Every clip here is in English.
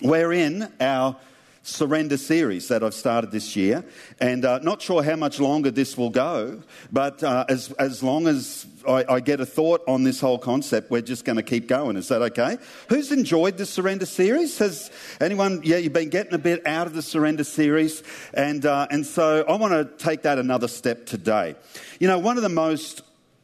we're in our surrender series that I've started this year, and uh, not sure how much longer this will go, but uh, as, as long as I, I, get a thought on this whole concept, we're just going to keep going. Is that okay? Who's enjoyed the surrender series? Has anyone, yeah, you've been getting a bit out of the surrender series, and, uh, and so I want to take that another step today. You know, one of the most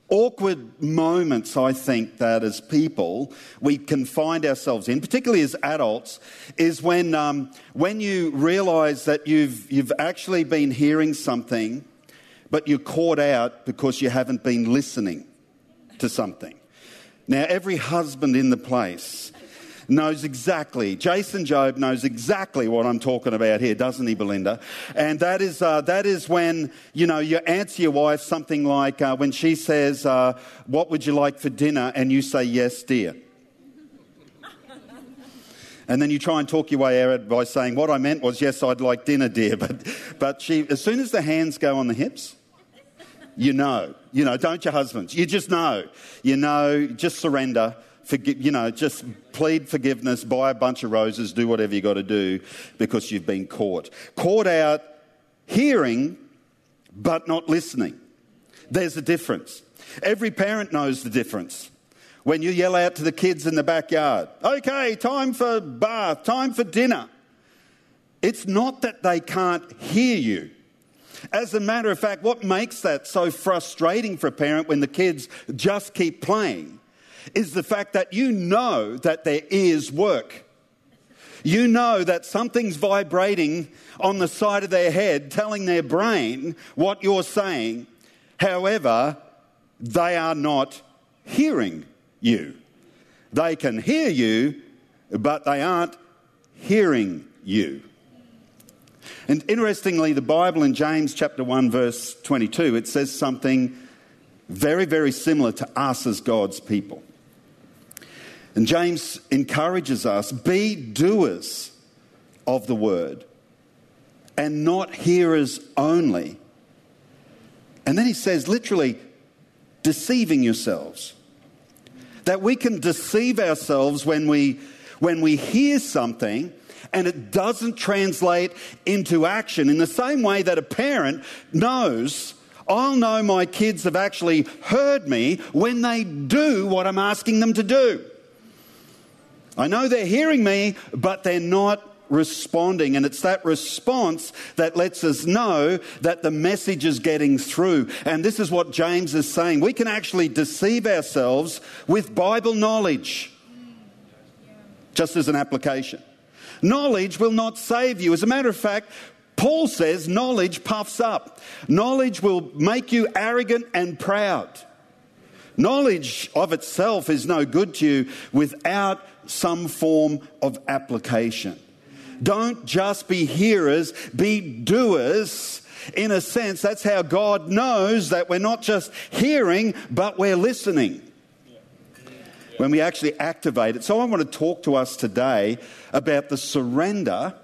awkward moments, I think, that as people we can find ourselves in, particularly as adults, is when, um, when you realize that you've, you've actually been hearing something, but you're caught out because you haven't been listening to something. Now, every husband in the place knows exactly, Jason Job knows exactly what I'm talking about here, doesn't he, Belinda? And that is, uh, that is when, you know, you answer your wife something like uh, when she says, uh, What would you like for dinner? And you say, Yes, dear. And then you try and talk your way out by saying, What I meant was, Yes, I'd like dinner, dear. But, but she, as soon as the hands go on the hips, you know. You know, don't your husbands? You just know. You know, just surrender forgive, you know, just plead forgiveness, buy a bunch of roses, do whatever you got to do because you've been caught. Caught out hearing, but not listening. There's a difference. Every parent knows the difference. When you yell out to the kids in the backyard, okay, time for bath, time for dinner. It's not that they can't hear you. As a matter of fact, what makes that so frustrating for a parent when the kids just keep playing is the fact that you know that there is work. You know that something's vibrating on the side of their head, telling their brain what you're saying. However, they are not hearing you. They can hear you, but they aren't hearing you. And interestingly, the Bible in James chapter 1, verse 22, it says something very, very similar to us as God's people. And James encourages us be doers of the word and not hearers only. And then he says, literally, deceiving yourselves. That we can deceive ourselves when we, when we hear something and it doesn't translate into action in the same way that a parent knows I'll know my kids have actually heard me when they do what I'm asking them to do. I know they're hearing me, but they're not responding. And it's that response that lets us know that the message is getting through. And this is what James is saying. We can actually deceive ourselves with Bible knowledge, just as an application. Knowledge will not save you. As a matter of fact, Paul says knowledge puffs up. Knowledge will make you arrogant and proud. Knowledge of itself is no good to you without some form of application. Don't just be hearers, be doers. In a sense, that's how God knows that we're not just hearing, but we're listening when we actually activate it. So, I want to talk to us today about the surrender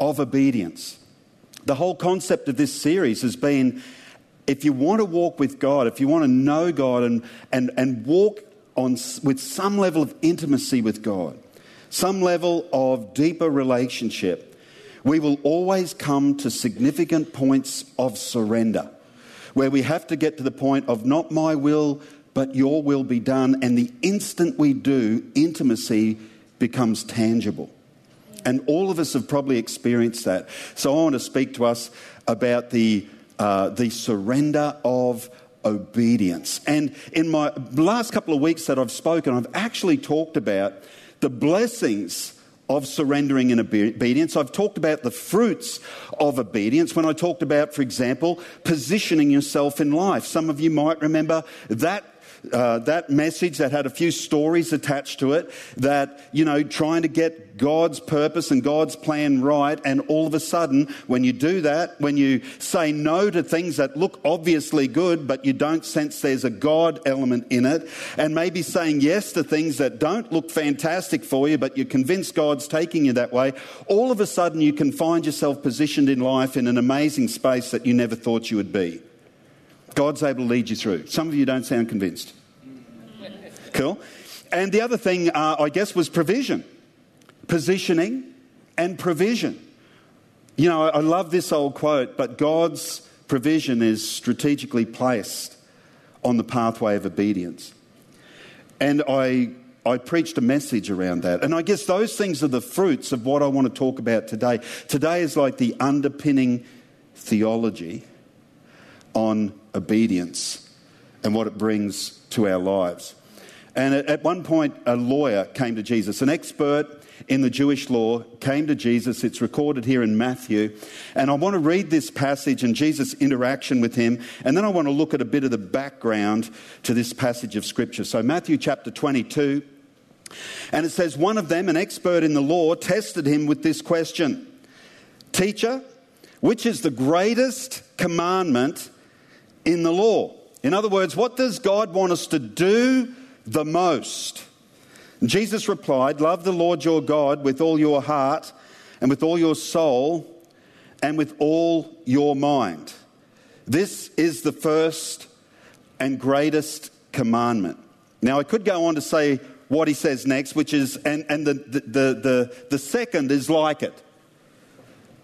of obedience. The whole concept of this series has been if you want to walk with God, if you want to know God and, and, and walk on, with some level of intimacy with God, some level of deeper relationship, we will always come to significant points of surrender where we have to get to the point of not my will, but your will be done. And the instant we do, intimacy becomes tangible. And all of us have probably experienced that. So I want to speak to us about the, uh, the surrender of obedience. And in my last couple of weeks that I've spoken, I've actually talked about the blessings of surrendering in obedience. I've talked about the fruits of obedience when I talked about, for example, positioning yourself in life. Some of you might remember that uh, that message that had a few stories attached to it that, you know, trying to get God's purpose and God's plan right. And all of a sudden, when you do that, when you say no to things that look obviously good, but you don't sense there's a God element in it, and maybe saying yes to things that don't look fantastic for you, but you're convinced God's taking you that way, all of a sudden you can find yourself positioned in life in an amazing space that you never thought you would be. God's able to lead you through. Some of you don't sound convinced. Cool. And the other thing, uh, I guess, was provision. positioning, and provision. You know, I love this old quote, but God's provision is strategically placed on the pathway of obedience. And I, I preached a message around that. And I guess those things are the fruits of what I want to talk about today. Today is like the underpinning theology on obedience and what it brings to our lives. And at one point, a lawyer came to Jesus, an expert in the Jewish law, came to Jesus. It's recorded here in Matthew. And I want to read this passage and Jesus' interaction with him. And then I want to look at a bit of the background to this passage of Scripture. So, Matthew chapter 22. And it says, One of them, an expert in the law, tested him with this question Teacher, which is the greatest commandment in the law? In other words, what does God want us to do the most? And Jesus replied, Love the Lord your God with all your heart and with all your soul and with all your mind. This is the first and greatest commandment. Now, I could go on to say what he says next, which is, and, and the, the, the, the, second is like it.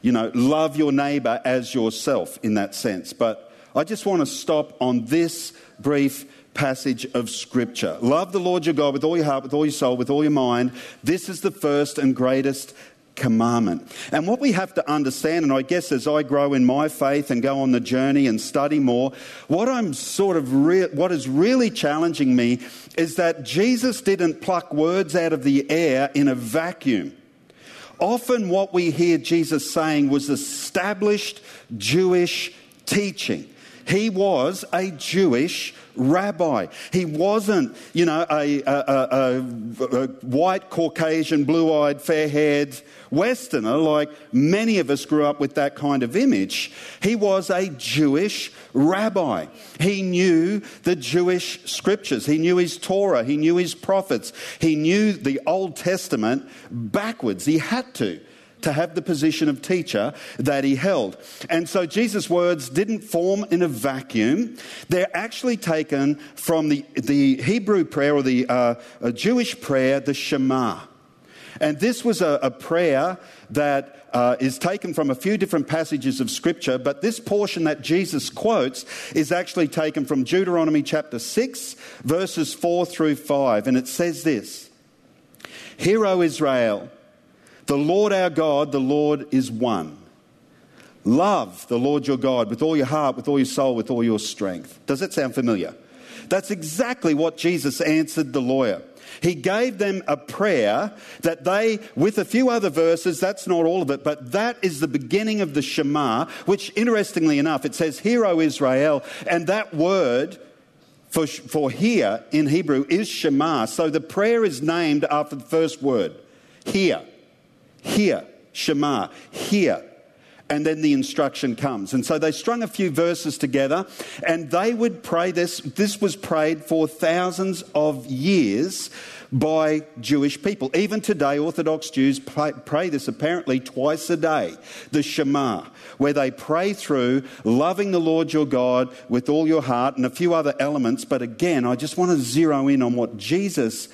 You know, love your neighbor as yourself in that sense. But I just want to stop on this brief passage of Scripture. Love the Lord your God with all your heart, with all your soul, with all your mind. This is the first and greatest commandment. And what we have to understand, and I guess as I grow in my faith and go on the journey and study more, what I'm sort of re- what is really challenging me is that Jesus didn't pluck words out of the air in a vacuum. Often what we hear Jesus saying was established Jewish teaching. He was a Jewish rabbi. He wasn't, you know, a, a, a, a white, Caucasian, blue eyed, fair haired Westerner like many of us grew up with that kind of image. He was a Jewish rabbi. He knew the Jewish scriptures, he knew his Torah, he knew his prophets, he knew the Old Testament backwards. He had to to have the position of teacher that he held. And so Jesus' words didn't form in a vacuum. They're actually taken from the, the Hebrew prayer or the uh, Jewish prayer, the Shema. And this was a, a prayer that uh, is taken from a few different passages of Scripture, but this portion that Jesus quotes is actually taken from Deuteronomy chapter 6, verses 4 through 5. And it says this Hear, O Israel, the Lord our God, the Lord is one. Love the Lord your God with all your heart, with all your soul, with all your strength. Does that sound familiar? That's exactly what Jesus answered the lawyer. He gave them a prayer that they, with a few other verses, that's not all of it, but that is the beginning of the Shema, which interestingly enough, it says, Hear, O Israel, and that word for, for hear in Hebrew is Shema. So the prayer is named after the first word, hear. Hear, Shema, hear. And then the instruction comes. And so they strung a few verses together and they would pray this. This was prayed for thousands of years by Jewish people. Even today, Orthodox Jews pray, pray, this apparently twice a day, the Shema, where they pray through loving the Lord your God with all your heart and a few other elements. But again, I just want to zero in on what Jesus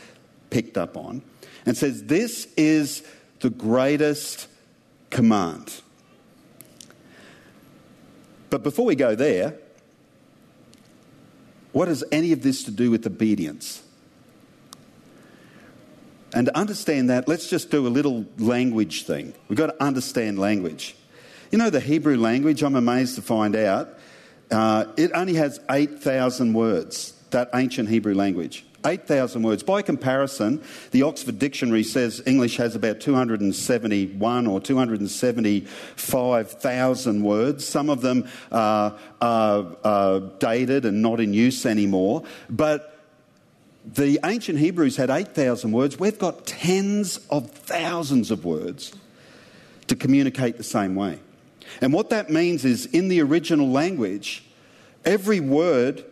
picked up on and says this is the greatest command. But before we go there, what has any of this to do with obedience? And to understand that, let's just do a little language thing. We've got to understand language. You know, the Hebrew language, I'm amazed to find out, uh, it only has 8,000 words, that ancient Hebrew language. 8,000 words. By comparison, the Oxford Dictionary says English has about 271 or 275,000 words. Some of them are, are, are dated and not in use anymore. But the ancient Hebrews had 8,000 words. We've got tens of thousands of words to communicate the same way. And what that means is in the original language, every word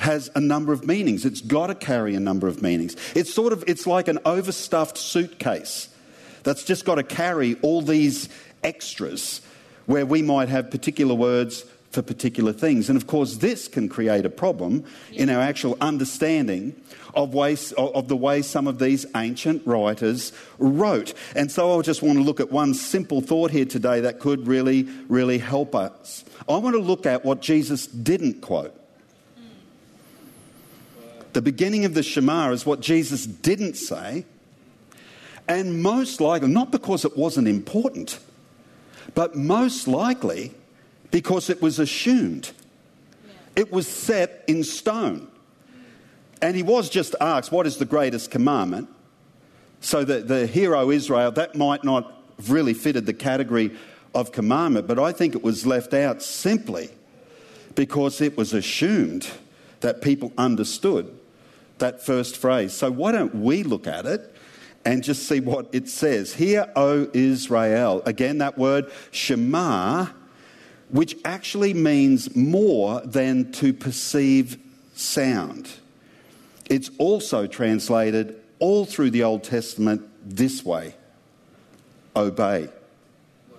has a number of meanings. It's got to carry a number of meanings. It's sort of it's like an overstuffed suitcase that's just got to carry all these extras where we might have particular words for particular things. And of course, this can create a problem in our actual understanding of, ways, of the way some of these ancient writers wrote. And so I just want to look at one simple thought here today that could really, really help us. I want to look at what Jesus didn't quote. The beginning of the Shema is what Jesus didn't say. And most likely, not because it wasn't important, but most likely because it was assumed. It was set in stone. And he was just asked, What is the greatest commandment? So the, the hero Israel, that might not have really fitted the category of commandment, but I think it was left out simply because it was assumed that people understood that first phrase. So why don't we look at it and just see what it says? Hear, O Israel. Again, that word Shema which actually means more than to perceive sound. It's also translated all through the Old Testament this way obey.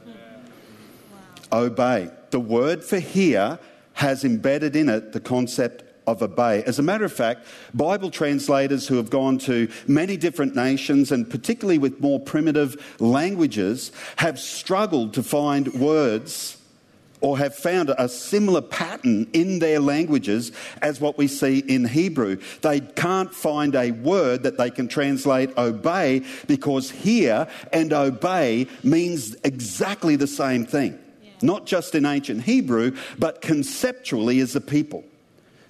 Wow. Obey. The word for hear has embedded in it the concept of obey. As a matter of fact, Bible translators who have gone to many different nations and particularly with more primitive languages have struggled to find words or have found a similar pattern in their languages as what we see in Hebrew. They can't find a word that they can translate obey because hear and obey means exactly the same thing. Yeah. Not just in ancient Hebrew, but conceptually as a people.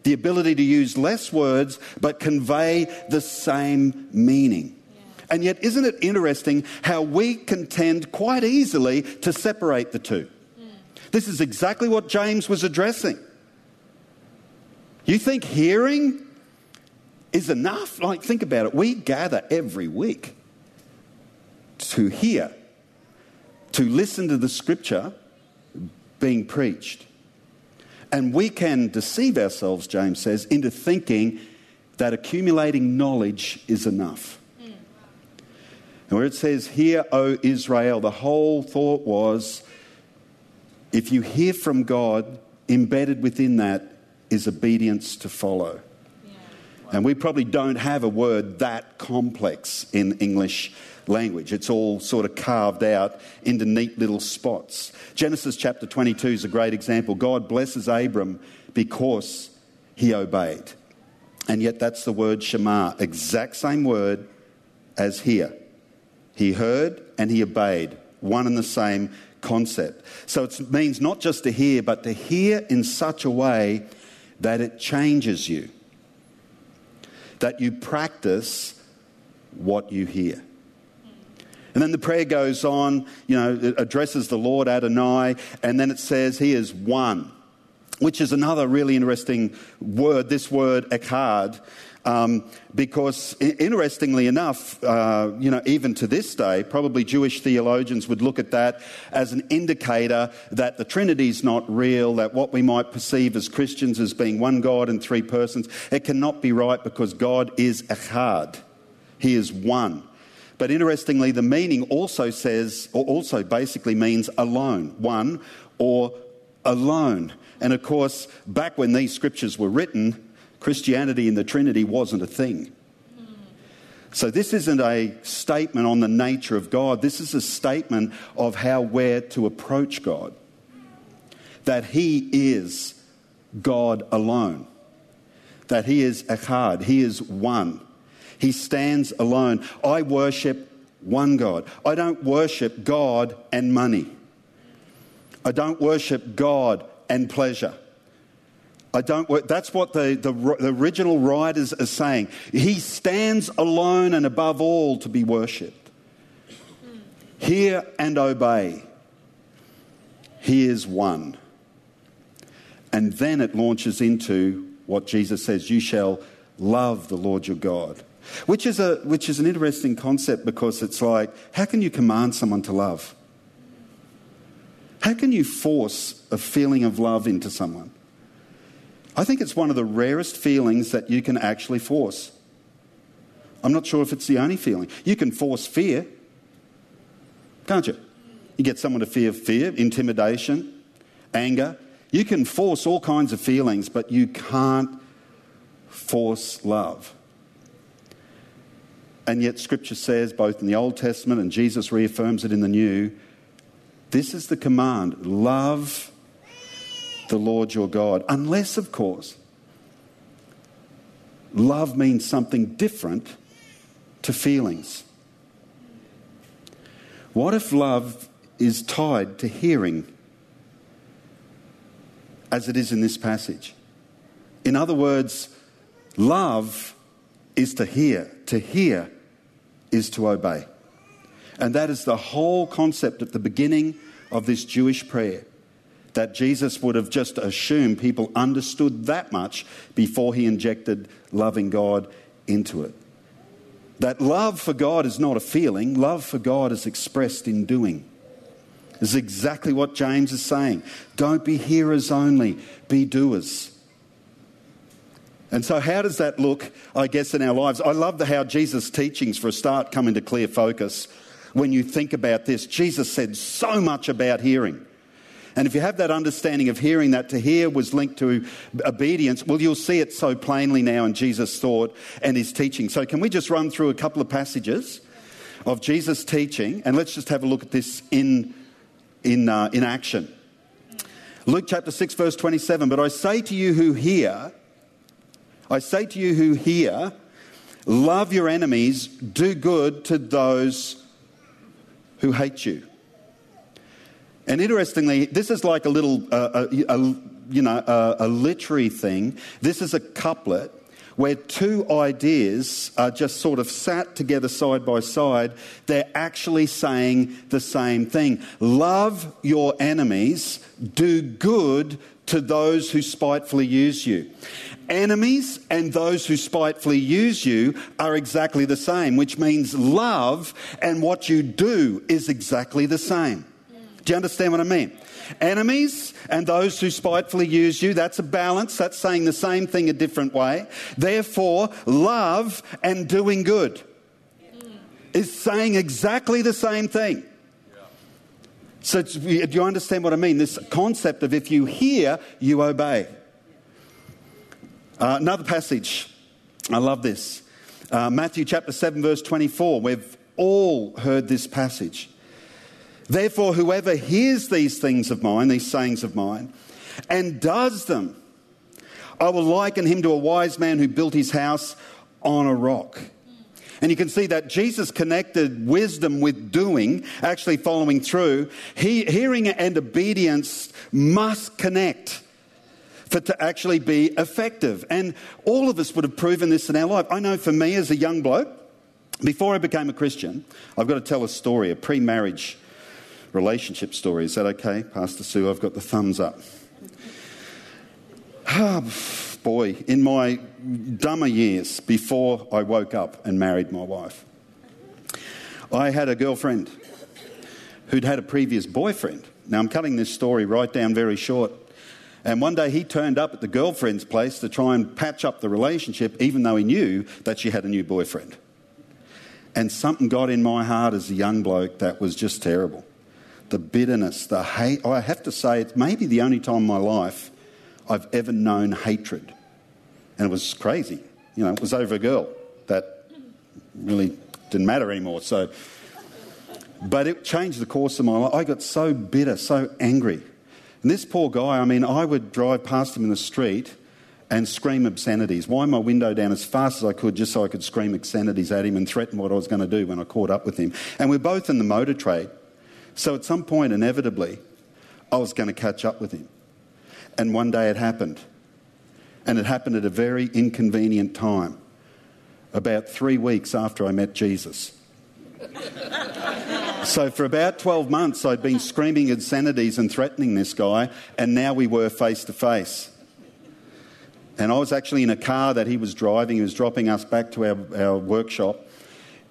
The ability to use less words but convey the same meaning. And yet, isn't it interesting how we can tend quite easily to separate the two? Hmm. This is exactly what James was addressing. You think hearing is enough? Like, think about it. We gather every week to hear, to listen to the scripture being preached. And we can deceive ourselves, James says, into thinking that accumulating knowledge is enough. Mm. And where it says, Hear, O Israel, the whole thought was if you hear from God, embedded within that is obedience to follow. Yeah. And we probably don't have a word that complex in English language. It's all sort of carved out into neat little spots. Genesis chapter 22 is a great example. God blesses Abram because he obeyed. And yet that's the word Shema, exact same word as hear. He heard and he obeyed, one and the same concept. So it means not just to hear, but to hear in such a way that it changes you, that you practice what you hear. And then the prayer goes on, you know, it addresses the Lord Adonai, and then it says he is one, which is another really interesting word, this word echad. Um, because interestingly enough, uh, you know, even to this day, probably Jewish theologians would look at that as an indicator that the Trinity is not real, that what we might perceive as Christians as being one God and three persons, it cannot be right because God is echad. He is one. But interestingly, the meaning also says, or also basically means alone, one or alone. And of course, back when these scriptures were written, Christianity and the Trinity wasn't a thing. So, this isn't a statement on the nature of God. This is a statement of how we're to approach God. That He is God alone. That He is Echad. He is one. He stands alone. I worship one God. I don't worship God and money. I don't worship God and pleasure. I don't. That's what the, the, the, original writers are saying. He stands alone and above all to be worshipped. Hear and obey. He is one. And then it launches into what Jesus says you shall love the Lord your God. Which is, a, which is an interesting concept because it's like, how can you command someone to love? How can you force a feeling of love into someone? I think it's one of the rarest feelings that you can actually force. I'm not sure if it's the only feeling. You can force fear, can't you? You get someone to fear fear, intimidation, anger. You can force all kinds of feelings, but you can't force love. And yet, Scripture says, both in the Old Testament and Jesus reaffirms it in the New, this is the command love the Lord your God. Unless, of course, love means something different to feelings. What if love is tied to hearing, as it is in this passage? In other words, love is to hear, to hear is to obey. And that is the whole concept at the beginning of this Jewish prayer. That Jesus would have just assumed people understood that much before he injected loving God into it. That love for God is not a feeling, love for God is expressed in doing. This is exactly what James is saying. Don't be hearers only, be doers. And so, how does that look, I guess, in our lives? I love the, how Jesus' teachings, for a start, come into clear focus when you think about this. Jesus said so much about hearing. And if you have that understanding of hearing, that to hear was linked to obedience, well, you'll see it so plainly now in Jesus' thought and his teaching. So, can we just run through a couple of passages of Jesus' teaching and let's just have a look at this in, in, uh, in action? Luke chapter 6, verse 27 But I say to you who hear, I say to you who hear, love your enemies, do good to those who hate you. And interestingly, this is like a little, uh, a, a, you know, a, a literary thing. This is a couplet where two ideas are just sort of sat together side by side, they're actually saying the same thing. Love your enemies, do good to those who spitefully use you. Enemies and those who spitefully use you are exactly the same, which means love and what you do is exactly the same. Do you understand what I mean? Enemies and those who spitefully use you, that's a balance. That's saying the same thing a different way. Therefore, love and doing good is saying exactly the same thing. So, do you understand what I mean? This concept of if you hear, you obey. Uh, another passage, I love this. Uh, Matthew chapter 7, verse 24. We've all heard this passage. Therefore, whoever hears these things of mine, these sayings of mine, and does them, I will liken him to a wise man who built his house on a rock. And you can see that Jesus connected wisdom with doing, actually following through. He, hearing and obedience must connect for to actually be effective. And all of us would have proven this in our life. I know for me as a young bloke, before I became a Christian, I've got to tell a story, a pre marriage relationship story. Is that okay, Pastor Sue? I've got the thumbs up. Ah, Boy, in my dumber years before I woke up and married my wife, I had a girlfriend who'd had a previous boyfriend. Now, I'm cutting this story right down very short. And one day he turned up at the girlfriend's place to try and patch up the relationship, even though he knew that she had a new boyfriend. And something got in my heart as a young bloke that was just terrible. The bitterness, the hate. I have to say, it's maybe the only time in my life I've ever known hatred. And it was crazy. You know, it was over a girl that really didn't matter anymore. So, but it changed the course of my life. I got so bitter, so angry. And this poor guy, I mean, I would drive past him in the street and scream obscenities, wind my window down as fast as I could just so I could scream obscenities at him and threaten what I was going to do when I caught up with him. And we're both in the motor trade. So at some point, inevitably, I was going to catch up with him. And one day it happened. And it happened at a very inconvenient time, about three weeks after I met Jesus. so, for about 12 months, I'd been screaming insanities and threatening this guy, and now we were face to face. And I was actually in a car that he was driving. He was dropping us back to our, our workshop.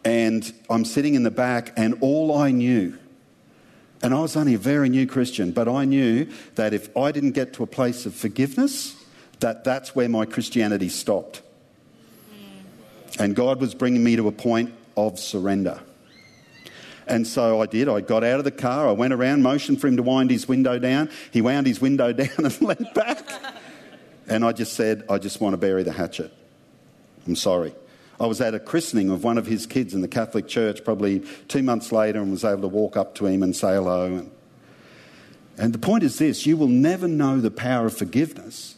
And I'm sitting in the back, and all I knew, and I was only a very new Christian, but I knew that if I didn't get to a place of forgiveness, that that's where my Christianity stopped. And God was bringing me to a point of surrender. And so I did. I got out of the car. I went around, motioned for him to wind his window down. He wound his window down and leant back. And I just said, I just want to bury the hatchet. I'm sorry. I was at a christening of one of his kids in the Catholic Church probably two months later and was able to walk up to him and say hello. And, and the point is this you will never know the power of forgiveness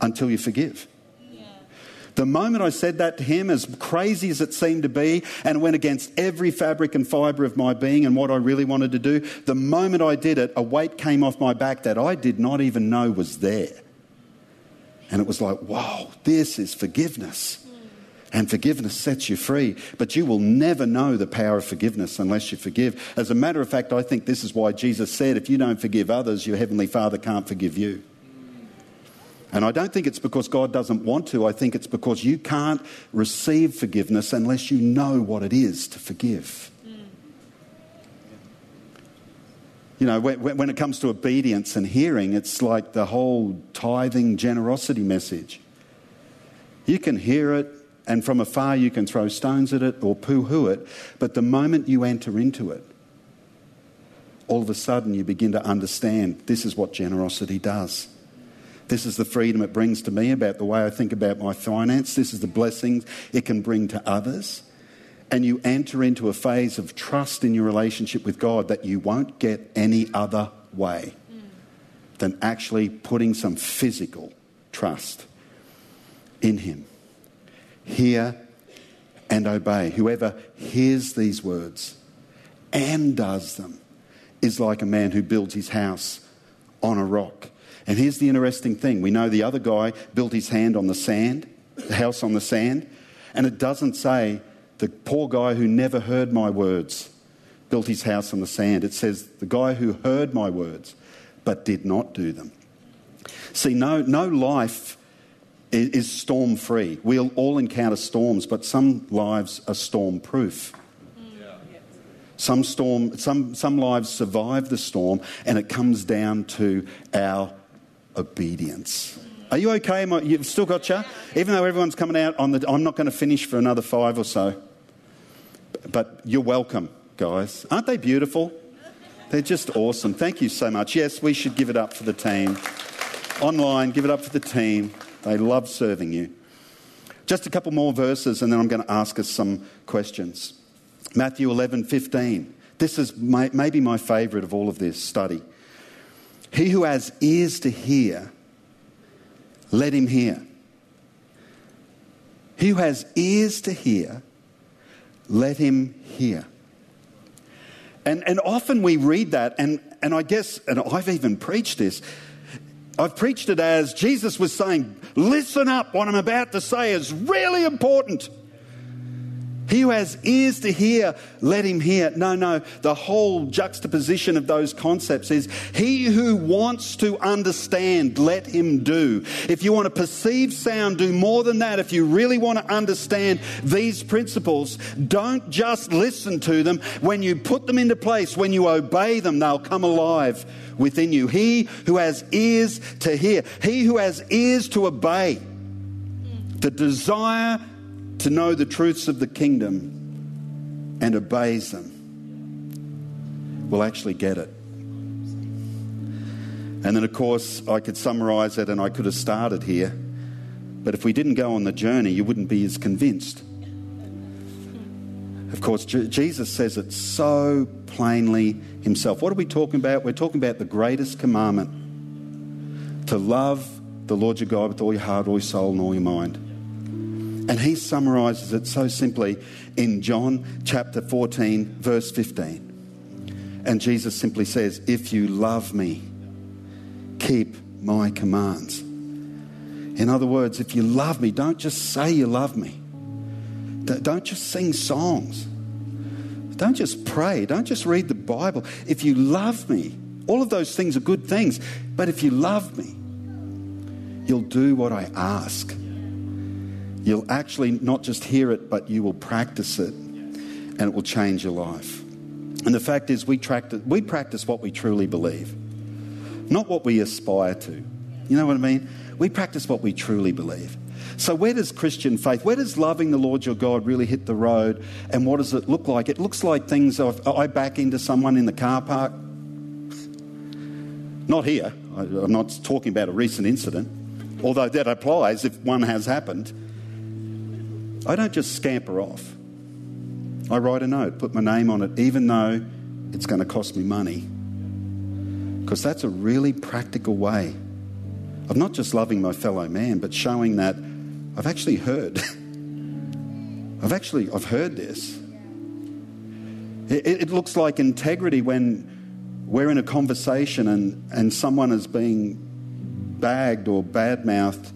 until you forgive. The moment I said that to him, as crazy as it seemed to be, and went against every fabric and fibre of my being and what I really wanted to do, the moment I did it, a weight came off my back that I did not even know was there. And it was like, wow, this is forgiveness. And forgiveness sets you free. But you will never know the power of forgiveness unless you forgive. As a matter of fact, I think this is why Jesus said, if you don't forgive others, your Heavenly Father can't forgive you. And I don't think it's because God doesn't want to. I think it's because you can't receive forgiveness unless you know what it is to forgive. You know, when, it comes to obedience and hearing, it's like the whole tithing generosity message. You can hear it, and from afar you can throw stones at it or poo hoo it, but the moment you enter into it, all of a sudden you begin to understand this is what generosity does. This is the freedom it brings to me about the way I think about my finance. This is the blessings it can bring to others. And you enter into a phase of trust in your relationship with God that you won't get any other way than actually putting some physical trust in Him. Hear and obey. Whoever hears these words and does them is like a man who builds his house on a rock. And here's the interesting thing we know the other guy built his hand on the sand, the house on the sand, and it doesn't say the poor guy who never heard my words built his house on the sand. It says the guy who heard my words but did not do them. See, no, no life is, storm free. We'll all encounter storms, but some lives are storm proof. Mm. Some, storm, some, some lives survive the storm, and it comes down to our obedience. Mm. Are you okay? You've still got you? Even though everyone's coming out on the. I'm not going to finish for another five or so. But you're welcome, guys. Aren't they beautiful? They're just awesome. Thank you so much. Yes, we should give it up for the team. Online, give it up for the team. They love serving you. Just a couple more verses, and then I'm going to ask us some questions. Matthew 11, 15. This is my, maybe my favourite of all of this study. He who has ears to hear, let him hear. He who has ears to hear, let him hear. And, and often we read that, and, and I guess, and I've even preached this. I've preached it as Jesus was saying, Listen up, what I'm about to say is really important. He who has ears to hear, let him hear. No, no, the whole juxtaposition of those concepts is he who wants to understand, let him do. If you want to perceive sound, do more than that. If you really want to understand these principles, don't just listen to them. When you put them into place, when you obey them, they'll come alive within you. He who has ears to hear, he who has ears to obey, the desire to know the truths of the kingdom and obeys them will actually get it. And then, of course, I could summarize it and I could have started here. But if we didn't go on the journey, you wouldn't be as convinced. Of course, Jesus says it so plainly himself. What are we talking about? We're talking about the greatest commandment to love the Lord your God with all your heart, all your soul, and all your mind. And he summarizes it so simply in John chapter 14, verse 15. And Jesus simply says, If you love me, keep my commands. In other words, if you love me, don't just say you love me. Don't just sing songs. Don't just pray. Don't just read the Bible. If you love me, all of those things are good things. But if you love me, you'll do what I ask. You'll actually not just hear it, but you will practice it, and it will change your life. And the fact is, we practice, we practice what we truly believe, not what we aspire to. You know what I mean? We practice what we truly believe. So, where does Christian faith, where does loving the Lord your God really hit the road? And what does it look like? It looks like things of, I back into someone in the car park. Not here. I'm not talking about a recent incident, although that applies if one has happened. I don't just scamper off. I write a note, put my name on it, even though it's going to cost me money. Because that's a really practical way of not just loving my fellow man, but showing that I've actually heard. I've actually I've heard this. It, it, looks like integrity when we're in a conversation and, and someone is being bagged or badmouthed.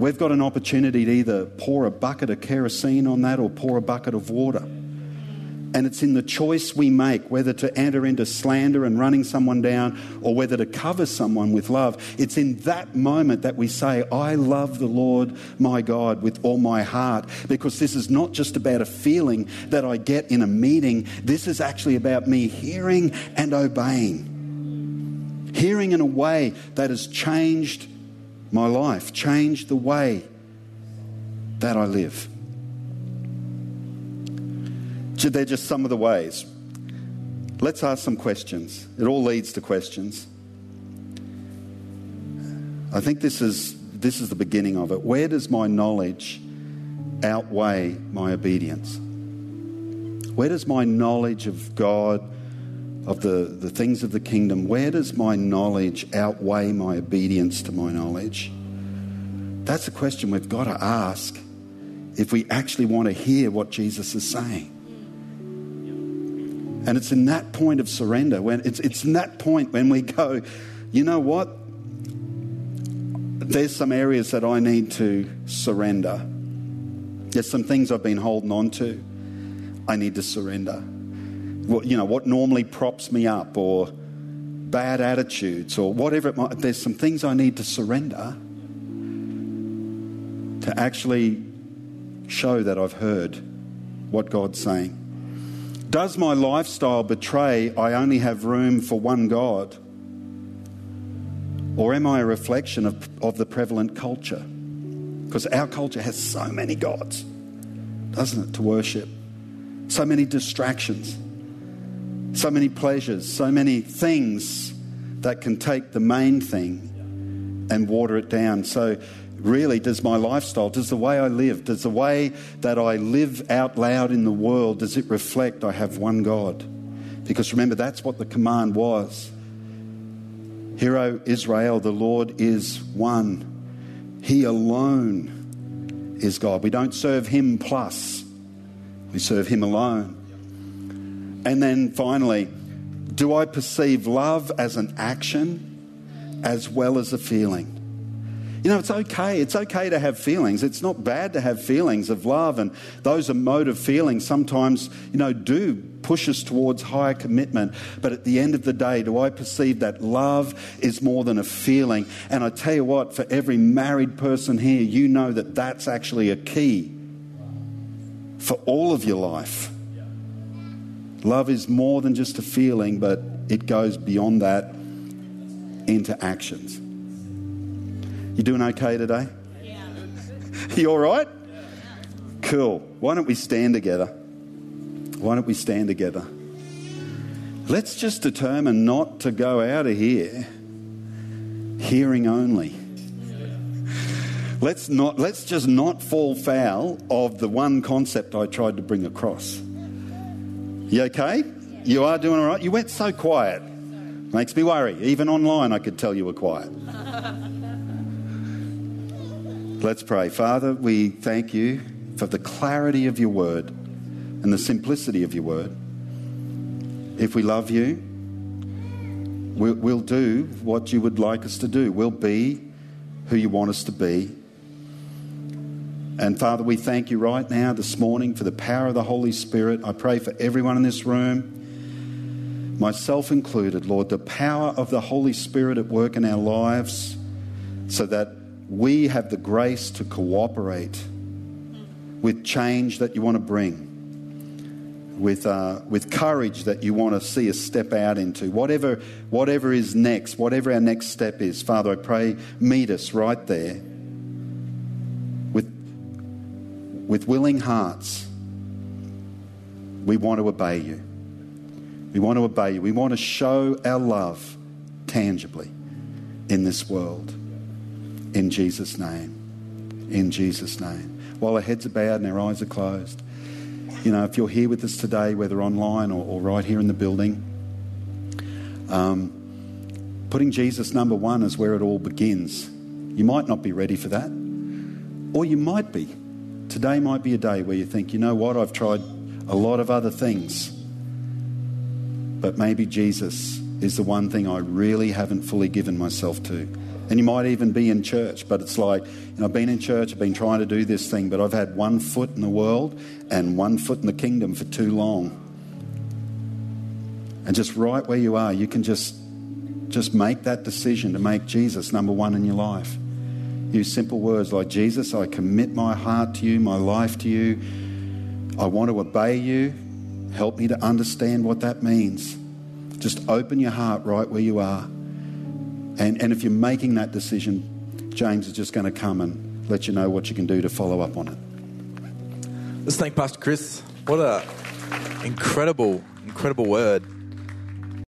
We've got an opportunity to either pour a bucket of kerosene on that or pour a bucket of water. And it's in the choice we make whether to enter into slander and running someone down or whether to cover someone with love. It's in that moment that we say, I love the Lord my God with all my heart. Because this is not just about a feeling that I get in a meeting, this is actually about me hearing and obeying. Hearing in a way that has changed my life, change the way that I live. They're just some of the ways. Let's ask some questions. It all leads to questions. I think this is, this is the beginning of it. Where does my knowledge outweigh my obedience? Where does my knowledge of God, of the, the things of the kingdom, where does my knowledge outweigh my obedience to my knowledge? That's a question we've got to ask if we actually want to hear what Jesus is saying. And it's in that point of surrender, when it's, it's in that point when we go, you know what? There's some areas that I need to surrender. There's some things I've been holding on to. I need to surrender. What, you know, what normally props me up or bad attitudes or whatever it might, there's some things I need to surrender to actually show that I've heard what God's saying. Does my lifestyle betray I only have room for one God? Or am I a reflection of, of the prevalent culture? Because our culture has so many gods, doesn't it, to worship? So many distractions, so many pleasures, so many things that can take the main thing and water it down. So really does my lifestyle, does the way I live, does the way that I live out loud in the world, does it reflect I have one God? Because remember, that's what the command was. Hear, O Israel, the Lord is one. He alone is God. We don't serve Him plus, we serve Him alone. And then finally, do I perceive love as an action as well as a feeling? You know, it's okay. It's okay to have feelings. It's not bad to have feelings of love. And those emotive feelings sometimes, you know, do push us towards higher commitment. But at the end of the day, do I perceive that love is more than a feeling? And I tell you what, for every married person here, you know that that's actually a key for all of your life. Love is more than just a feeling, but it goes beyond that into actions. You doing okay today? Yeah. you all right? Cool. Why don't we stand together? Why don't we stand together? Let's just determine not to go out of here hearing only. Let's not let's just not fall foul of the one concept I tried to bring across. You okay? You are doing all right? You went so quiet. Makes me worry. Even online I could tell you were quiet. Let's pray. Father, we thank you for the clarity of your word and the simplicity of your word. If we love you, we'll, we'll do what you would like us to do. We'll be who you want us to be. And Father, we thank you right now this morning for the power of the Holy Spirit. I pray for everyone in this room, myself included, Lord, the power of the Holy Spirit at work in our lives so that we have the grace to cooperate with change that you want to bring, with, uh, with courage that you want to see us step out into. Whatever, whatever is next, whatever our next step is, Father, I pray, meet us right there. With willing hearts, we want to obey you. We want to obey you. We want to show our love tangibly in this world. In Jesus' name. In Jesus' name. While our heads are bowed and our eyes are closed, you know, if you're here with us today, whether online or, or right here in the building, um, putting Jesus number one is where it all begins. You might not be ready for that, or you might be. Today might be a day where you think, you know what, I've tried a lot of other things, but maybe Jesus is the one thing I really haven't fully given myself to. And you might even be in church, but it's like, you know, I've been in church, I've been trying to do this thing, but I've had one foot in the world and one foot in the kingdom for too long. And just right where you are, you can just just make that decision to make Jesus number one in your life. Use simple words like Jesus, I commit my heart to you, my life to you. I want to obey you. Help me to understand what that means. Just open your heart right where you are. And, and if you're making that decision, James is just going to come and let you know what you can do to follow up on it. Let's thank Pastor Chris. What a incredible, incredible word.